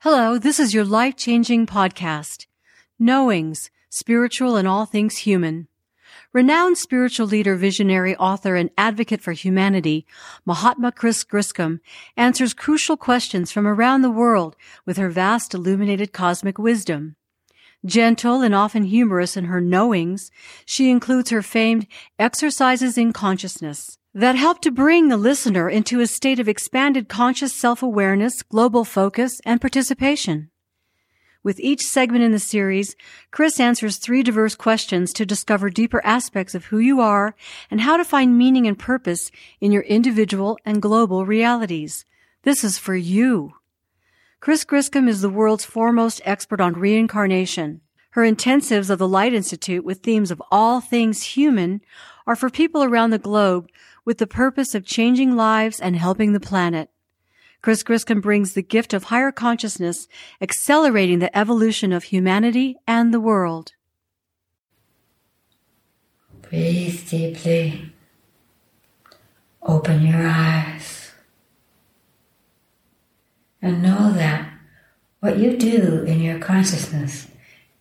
Hello, this is your life changing podcast, Knowings, Spiritual and All Things Human. Renowned spiritual leader, visionary, author, and advocate for humanity, Mahatma Chris Griscom answers crucial questions from around the world with her vast illuminated cosmic wisdom. Gentle and often humorous in her knowings, she includes her famed exercises in consciousness that help to bring the listener into a state of expanded conscious self-awareness, global focus, and participation. With each segment in the series, Chris answers three diverse questions to discover deeper aspects of who you are and how to find meaning and purpose in your individual and global realities. This is for you. Chris Griscom is the world's foremost expert on reincarnation. Her intensives of the Light Institute with themes of all things human are for people around the globe with the purpose of changing lives and helping the planet. Chris Griscom brings the gift of higher consciousness, accelerating the evolution of humanity and the world. Breathe deeply. Open your eyes. And know that what you do in your consciousness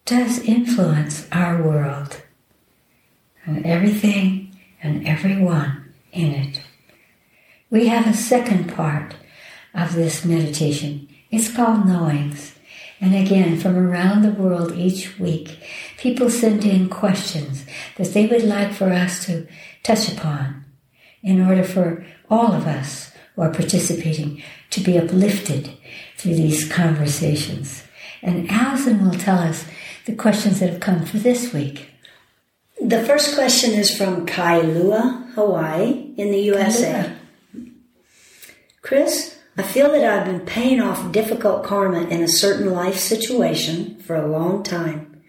does influence our world and everything and everyone in it. We have a second part of this meditation. It's called Knowings. And again, from around the world each week, people send in questions that they would like for us to touch upon in order for all of us who are participating to be uplifted through these conversations. And Allison will tell us the questions that have come for this week. The first question is from Kailua, Hawaii, in the USA. Chris, I feel that I've been paying off difficult karma in a certain life situation for a long time.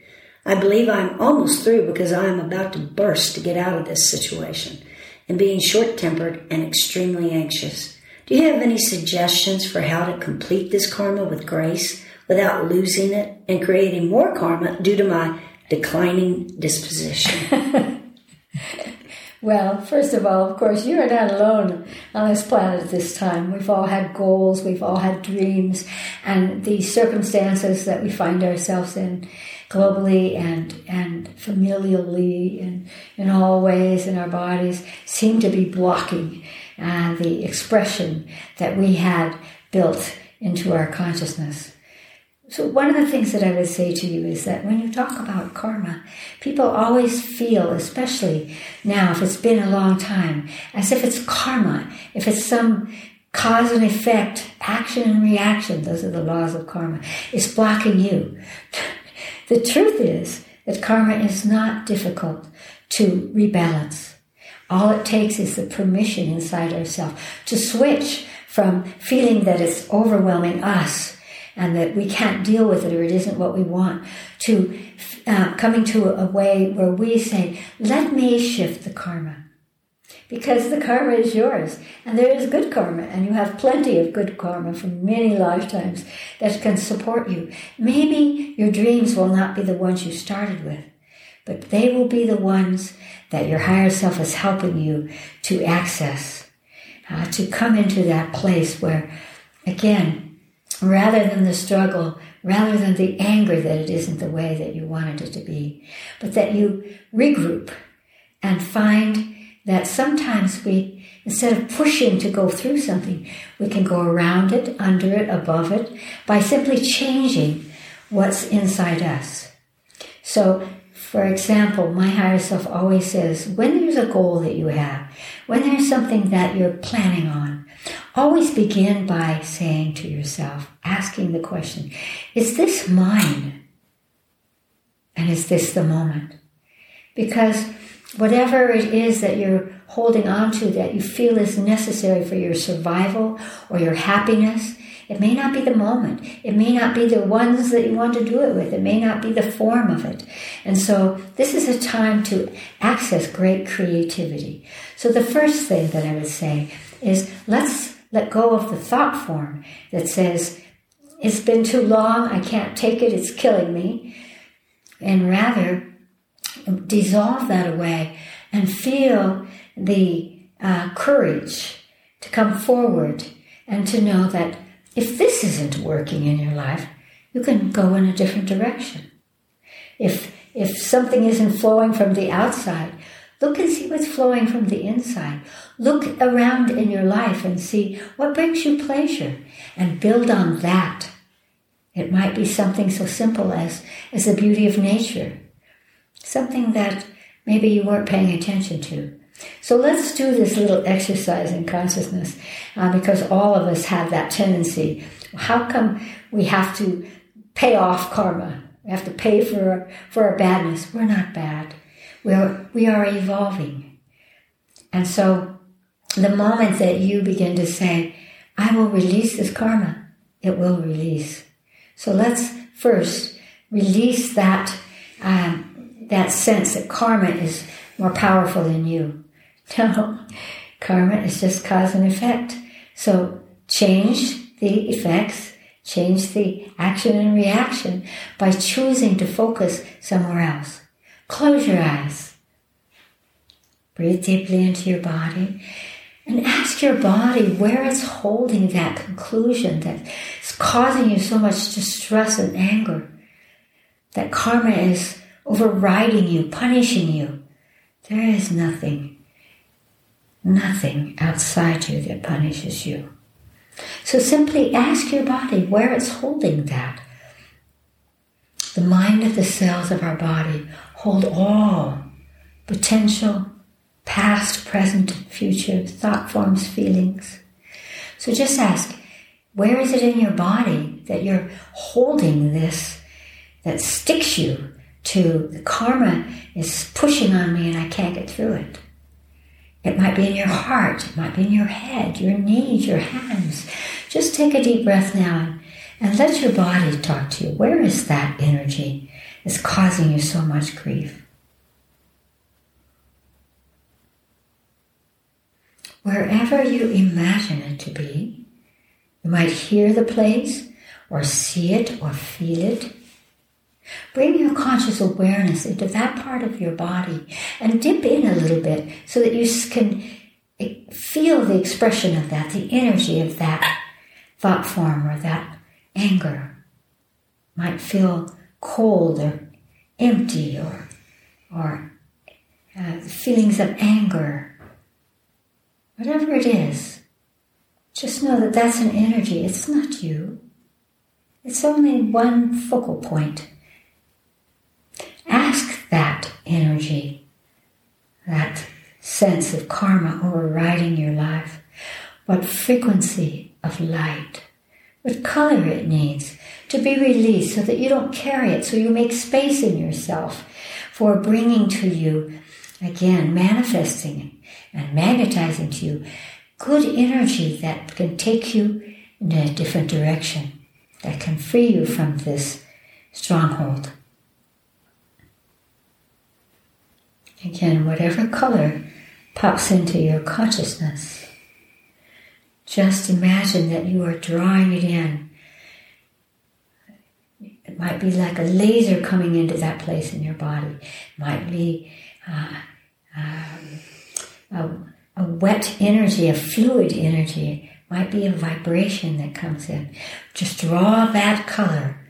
I believe I'm almost through because I am about to burst to get out of this situation and being short tempered and extremely anxious. Do you have any suggestions for how to complete this karma with grace without losing it and creating more karma due to my declining disposition? well, first of all, of course, you are not alone on this planet at this time. We've all had goals, we've all had dreams, and the circumstances that we find ourselves in globally and and familially and in all ways in our bodies seem to be blocking uh, the expression that we had built into our consciousness. So, one of the things that I would say to you is that when you talk about karma, people always feel, especially now, if it's been a long time, as if it's karma, if it's some cause and effect, action and reaction, those are the laws of karma, is blocking you. the truth is that karma is not difficult to rebalance. All it takes is the permission inside ourselves to switch from feeling that it's overwhelming us and that we can't deal with it or it isn't what we want to uh, coming to a, way where we say, let me shift the karma. Because the karma is yours and there is good karma and you have plenty of good karma from many lifetimes that can support you. Maybe your dreams will not be the ones you started with, but they will be the ones that your higher self is helping you to access, uh, to come into that place where, again, rather than the struggle, rather than the anger that it isn't the way that you wanted it to be, but that you regroup and find that sometimes we, instead of pushing to go through something, we can go around it, under it, above it, by simply changing what's inside us. So, for example, my higher self always says, when there's a goal that you have, when there's something that you're planning on, Always begin by saying to yourself, asking the question, is this mine? And is this the moment? Because whatever it is that you're holding on to that you feel is necessary for your survival or your happiness, it may not be the moment. It may not be the ones that you want to do it with. It may not be the form of it. And so this is a time to access great creativity. So the first thing that I would say is let's let go of the thought form that says, it's been too long, I can't take it, it's killing me. And rather, dissolve that away and feel the uh, courage to come forward and to know that if this isn't working in your life, you can go in a different direction. If if something isn't flowing from the outside, look and see what's flowing from the inside. Look around in your life and see what brings you pleasure and build on that. It might be something so simple as, as the beauty of nature, something that maybe you weren't paying attention to. So let's do this little exercise in consciousness uh, because all of us have that tendency. How come we have to pay off karma? We have to pay for, for our badness. We're not bad. We're, we are evolving. And so the moment that you begin to say, I will release this karma, it will release. So let's first release that, um, that sense that karma is more powerful than you. No, karma is just cause and effect. So change the effects, change the action and reaction by choosing to focus somewhere else. Close your eyes. Breathe deeply into your body and ask your body where it's holding that conclusion that's causing you so much distress and anger. That karma is overriding you, punishing you. There is nothing nothing outside you that punishes you. So simply ask your body where it's holding that. The mind of the cells of our body hold all potential, past, present, future thought forms, feelings. So just ask, where is it in your body that you're holding this that sticks you to the karma is pushing on me and I can't get through it? It might be in your heart, it might be in your head, your knees, your hands. Just take a deep breath now and let your body talk to you. Where is that energy that's causing you so much grief? Wherever you imagine it to be, you might hear the place or see it or feel it. Bring your conscious awareness into that part of your body and dip in a little bit so that you can feel the expression of that, the energy of that thought form or that anger. Might feel cold or empty or, or uh, feelings of anger. Whatever it is, just know that that's an energy. It's not you. It's only one focal point Ask that energy, that sense of karma overriding your life, what frequency of light, what color it needs to be released so that you don't carry it, so you make space in yourself for bringing to you, again, manifesting and magnetizing to you good energy that can take you in a different direction, that can free you from this stronghold. Again, whatever color pops into your consciousness, just imagine that you are drawing it in. Might be like a laser coming into that place in your body. It might be uh, um, a, a wet energy, a fluid energy. Might be a vibration that comes in. Just draw that color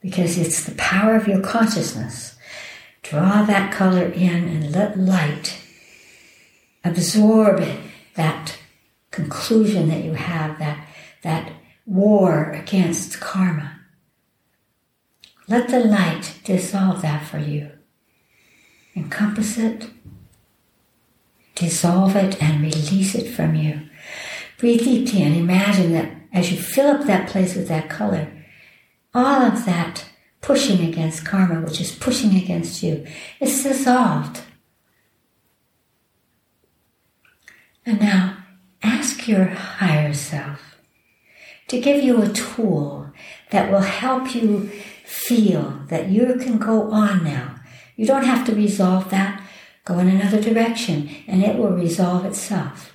because it's the power of your consciousness Draw that color in and let light absorb that conclusion that you have, that, that war against karma. Let the light dissolve that for you. Encompass it, dissolve it, and release it from you. Breathe deeply and imagine that as you fill up that place with that color, all of that pushing against karma, which is pushing against you, is dissolved. And now ask your higher self to give you a tool that will help you feel that you can go on now. You don't have to resolve that. Go in another direction and it will resolve itself.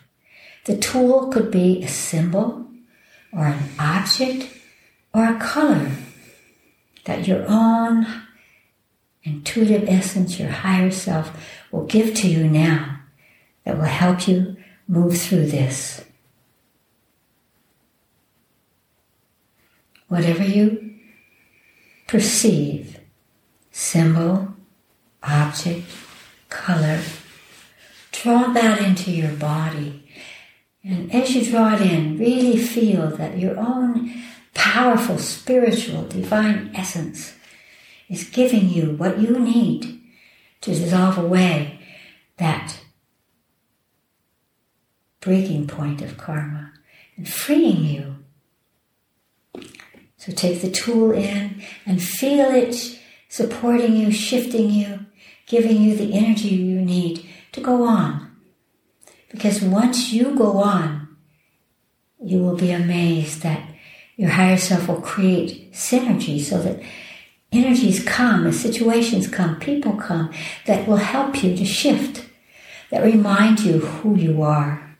The tool could be a symbol or an object or a color that your own intuitive essence, your higher self, will give to you now that will help you move through this. whatever you perceive, symbol, object, color, draw that into your body. And as you draw it in, really feel that your own powerful, spiritual, divine essence is giving you what you need to dissolve away that breaking point of karma and freeing you. So take the tool in and feel it supporting you, shifting you, giving you the energy you need to go on. Because once you go on, you will be amazed that your higher self will create synergy so that energies come, as situations come, people come that will help you to shift, that remind you who you are.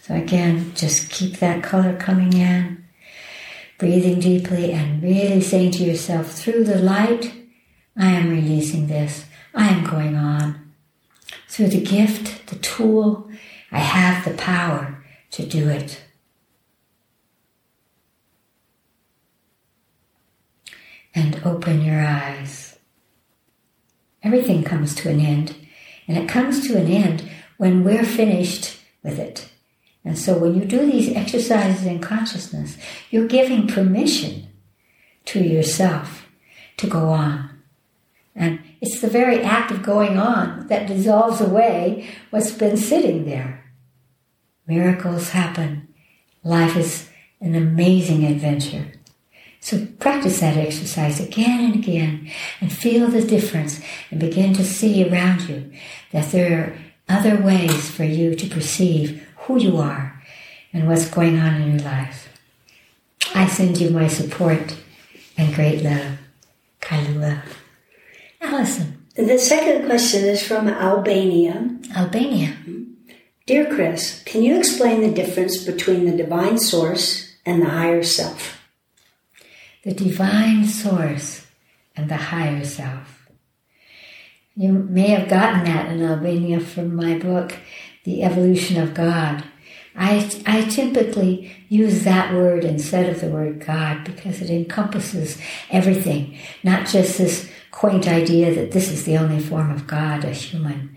So again, just keep that color coming in, breathing deeply and really saying to yourself, through the light, I am releasing this. I am going on. Through the gift, the tool, I have the power to do it. and open your eyes. Everything comes to an end, and it comes to an end when we're finished with it. And so when you do these exercises in consciousness, you're giving permission to yourself to go on. And it's the very act of going on that dissolves away what's been sitting there. Miracles happen. Life is an amazing adventure. So practice that exercise again and again and feel the difference and begin to see around you that there are other ways for you to perceive who you are and what's going on in your life. I send you my support and great love. Kailua. Allison. The second question is from Albania. Albania. Mm-hmm. Dear Chris, can you explain the difference between the divine source and the higher self? the divine source and the higher self. You may have gotten that in Albania from my book, The Evolution of God. I, I typically use that word instead of the word God because it encompasses everything, not just this quaint idea that this is the only form of God, a human.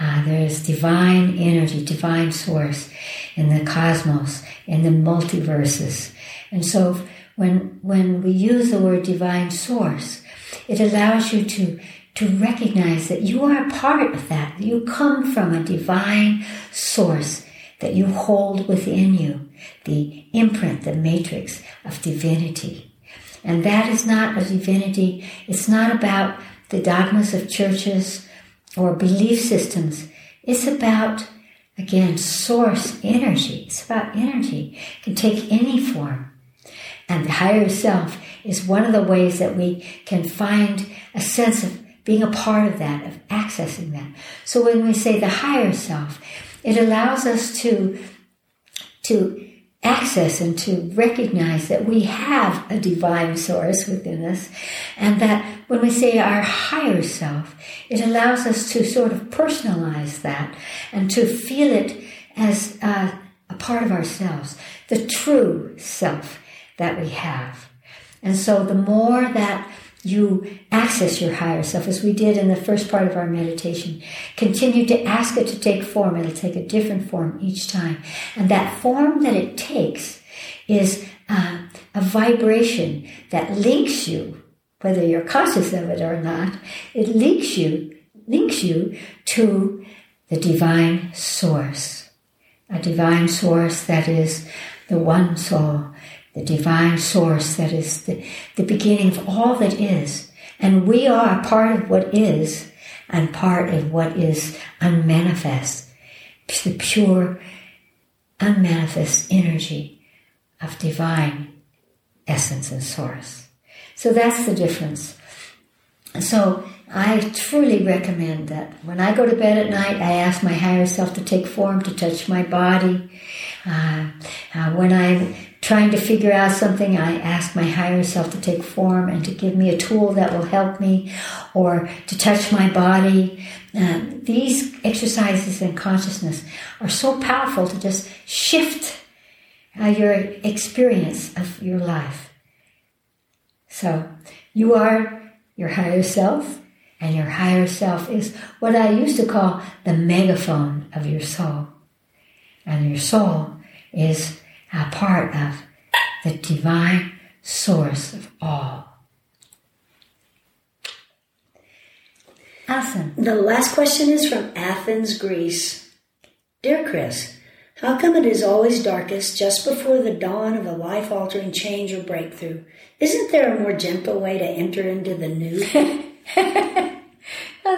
Uh, there's divine energy, divine source in the cosmos, in the multiverses. And so when, when we use the word divine source, it allows you to, to recognize that you are a part of that, you come from a divine source that you hold within you, the imprint, the matrix of divinity. And that is not a divinity, it's not about the dogmas of churches or belief systems. It's about, again, source energy. It's about energy. It can take any form. And the higher self is one of the ways that we can find a sense of being a part of that, of accessing that. So when we say the higher self, it allows us to, to access and to recognize that we have a divine source within us and that when we say our higher self, it allows us to sort of personalize that and to feel it as a, a part of ourselves, the true self that we have. And so the more that you access your higher self, as we did in the first part of our meditation, continue to ask it to take form. It'll take a different form each time. And that form that it takes is uh, a vibration that links you, whether you're conscious of it or not, it links you, links you to the divine source. A divine source that is the one soul, the divine source that is the, the beginning of all that is. And we are part of what is and part of what is unmanifest, the pure, unmanifest energy of divine essence and source. So that's the difference. So I truly recommend that when I go to bed at night, I ask my higher self to take form, to touch my body. Uh, uh, when I'm trying to figure out something, I ask my higher self to take form and to give me a tool that will help me or to touch my body. Uh, these exercises in consciousness are so powerful to just shift uh, your experience of your life. So you are your higher self, and your higher self is what I used to call the megaphone of your soul. And your soul is a part of the divine source of all. Awesome. The last question is from Athens, Greece. Dear Chris, how come it is always darkest just before the dawn of a life altering change or breakthrough? Isn't there a more gentle way to enter into the new?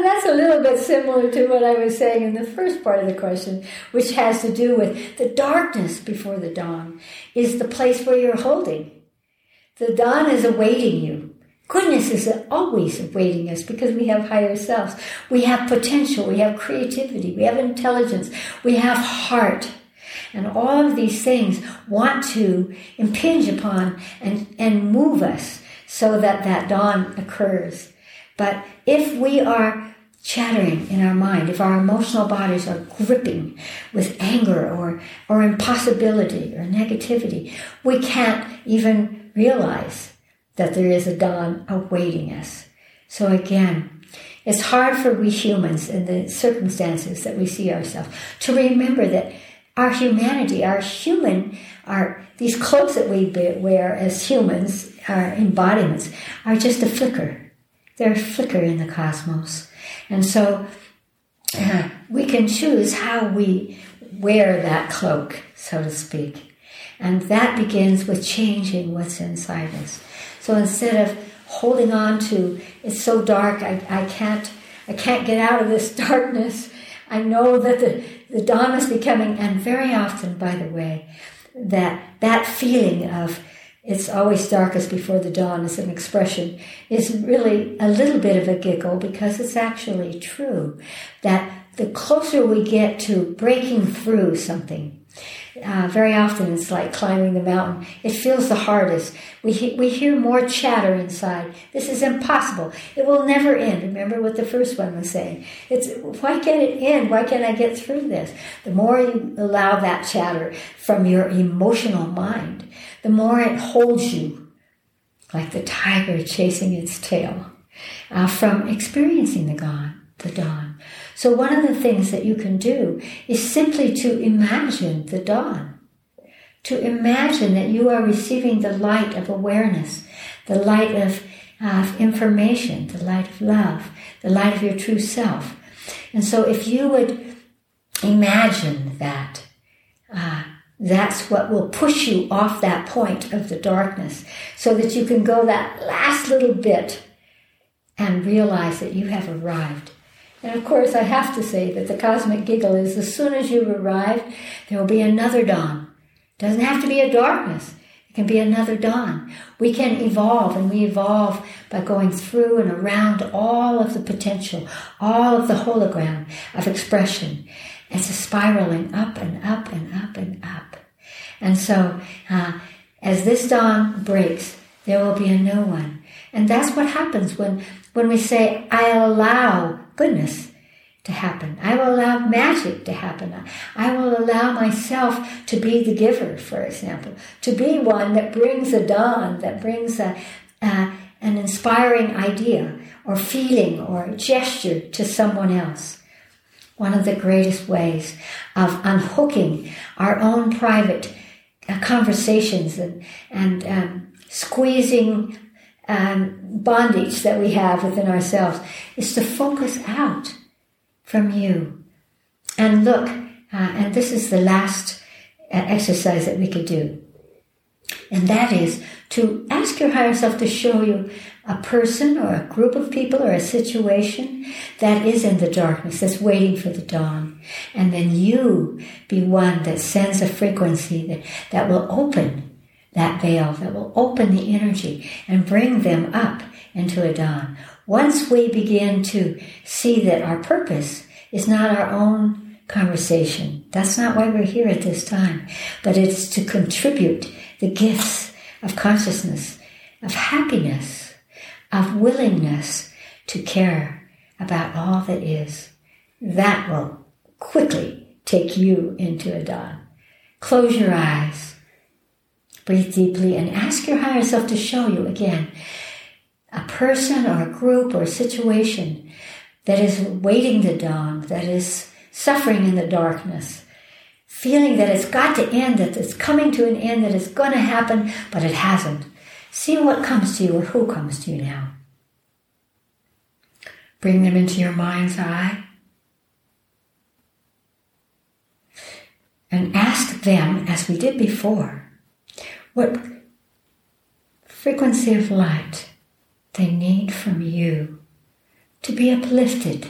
that's a little bit similar to what I was saying in the first part of the question, which has to do with the darkness before the dawn is the place where you're holding. The dawn is awaiting you. Goodness is always awaiting us because we have higher selves. We have potential. We have creativity. We have intelligence. We have heart. And all of these things want to impinge upon and, and move us so that that dawn occurs. But if we are chattering in our mind, if our emotional bodies are gripping with anger or, or impossibility or negativity, we can't even realize that there is a dawn awaiting us. So again, it's hard for we humans in the circumstances that we see ourselves to remember that our humanity, our human, our these clothes that we wear as humans, our embodiments, are just a flicker. They're a flicker in the cosmos. And so uh, we can choose how we wear that cloak, so to speak. And that begins with changing what's inside us. So instead of holding on to it's so dark, I, I can't I can't get out of this darkness. I know that the, the dawn is becoming, and very often, by the way, that that feeling of it's always darkest before the dawn as an expression. Is really a little bit of a giggle because it's actually true that the closer we get to breaking through something, uh, very often it's like climbing the mountain. It feels the hardest. We, he- we hear more chatter inside. This is impossible. It will never end. Remember what the first one was saying. It's why can't it end? Why can't I get through this? The more you allow that chatter from your emotional mind, the more it holds you like the tiger chasing its tail uh, from experiencing the dawn. The dawn. So, one of the things that you can do is simply to imagine the dawn, to imagine that you are receiving the light of awareness, the light of, of information, the light of love, the light of your true self. And so, if you would imagine that, uh, that's what will push you off that point of the darkness so that you can go that last little bit and realize that you have arrived and of course, I have to say that the cosmic giggle is as soon as you arrive, there will be another dawn. It doesn't have to be a darkness. It can be another dawn. We can evolve, and we evolve by going through and around all of the potential, all of the hologram of expression. It's a spiraling up and up and up and up. And so, uh, as this dawn breaks, there will be a new one. And that's what happens when, when we say, I allow goodness to happen. I will allow magic to happen. I will allow myself to be the giver, for example, to be one that brings a dawn, that brings a, an inspiring idea or feeling or gesture to someone else. One of the greatest ways of unhooking our own private uh, conversations and, and um, squeezing um, bondage that we have within ourselves is to focus out from you and look. Uh, and this is the last uh, exercise that we could do. And that is to ask your higher self to show you a person or a group of people or a situation that is in the darkness, that's waiting for the dawn. And then you be one that sends a frequency that, that will open that veil that will open the energy and bring them up into a dawn. Once we begin to see that our purpose is not our own conversation, that's not why we're here at this time, but it's to contribute the gifts of consciousness, of happiness, of willingness to care about all that is. That will quickly take you into a dawn. Close your eyes Breathe deeply and ask your higher self to show you again a person or a group or a situation that is waiting the dawn, that is suffering in the darkness, feeling that it's got to end, that it's coming to an end, that it's going to happen, but it hasn't. See what comes to you or who comes to you now. Bring them into your mind's eye. And ask them, as we did before, what frequency of light they need from you to be uplifted,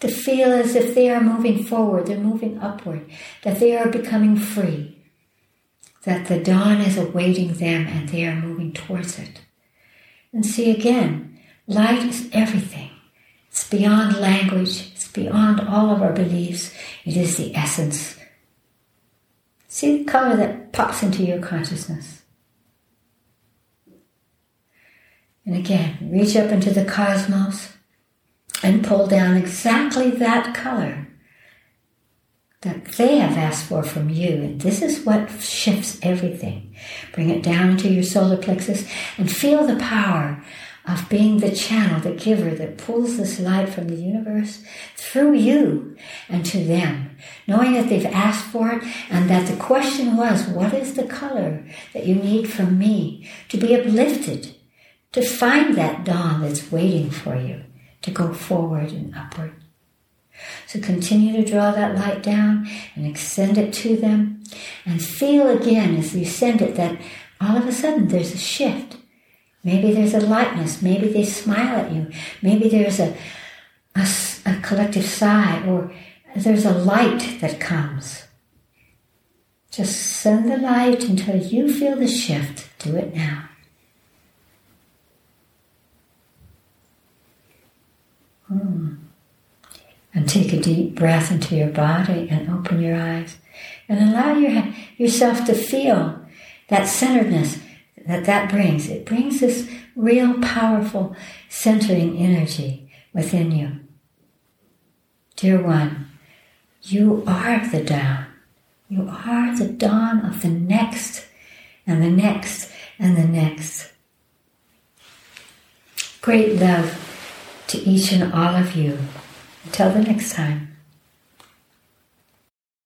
to feel as if they are moving forward, they're moving upward, that they are becoming free, that the dawn is awaiting them and they are moving towards it. And see again, light is everything. It's beyond language, it's beyond all of our beliefs, it is the essence. See the color that pops into your consciousness. And again, reach up into the cosmos and pull down exactly that color that they have asked for from you. And this is what shifts everything. Bring it down into your solar plexus and feel the power of being the channel, the giver that pulls this light from the universe through you and to them, knowing that they've asked for it and that the question was, what is the color that you need from me to be uplifted, to find that dawn that's waiting for you, to go forward and upward. So continue to draw that light down and extend it to them and feel again as you send it that all of a sudden there's a shift Maybe there's a lightness. Maybe they smile at you. Maybe there's a, a, a collective sigh or there's a light that comes. Just send the light until you feel the shift. Do it now. Hmm. And take a deep breath into your body and open your eyes and allow your, yourself to feel that centeredness that that brings. It brings this real powerful centering energy within you. Dear one, you are the dawn. You are the dawn of the next and the next and the next. Great love to each and all of you. Until the next time.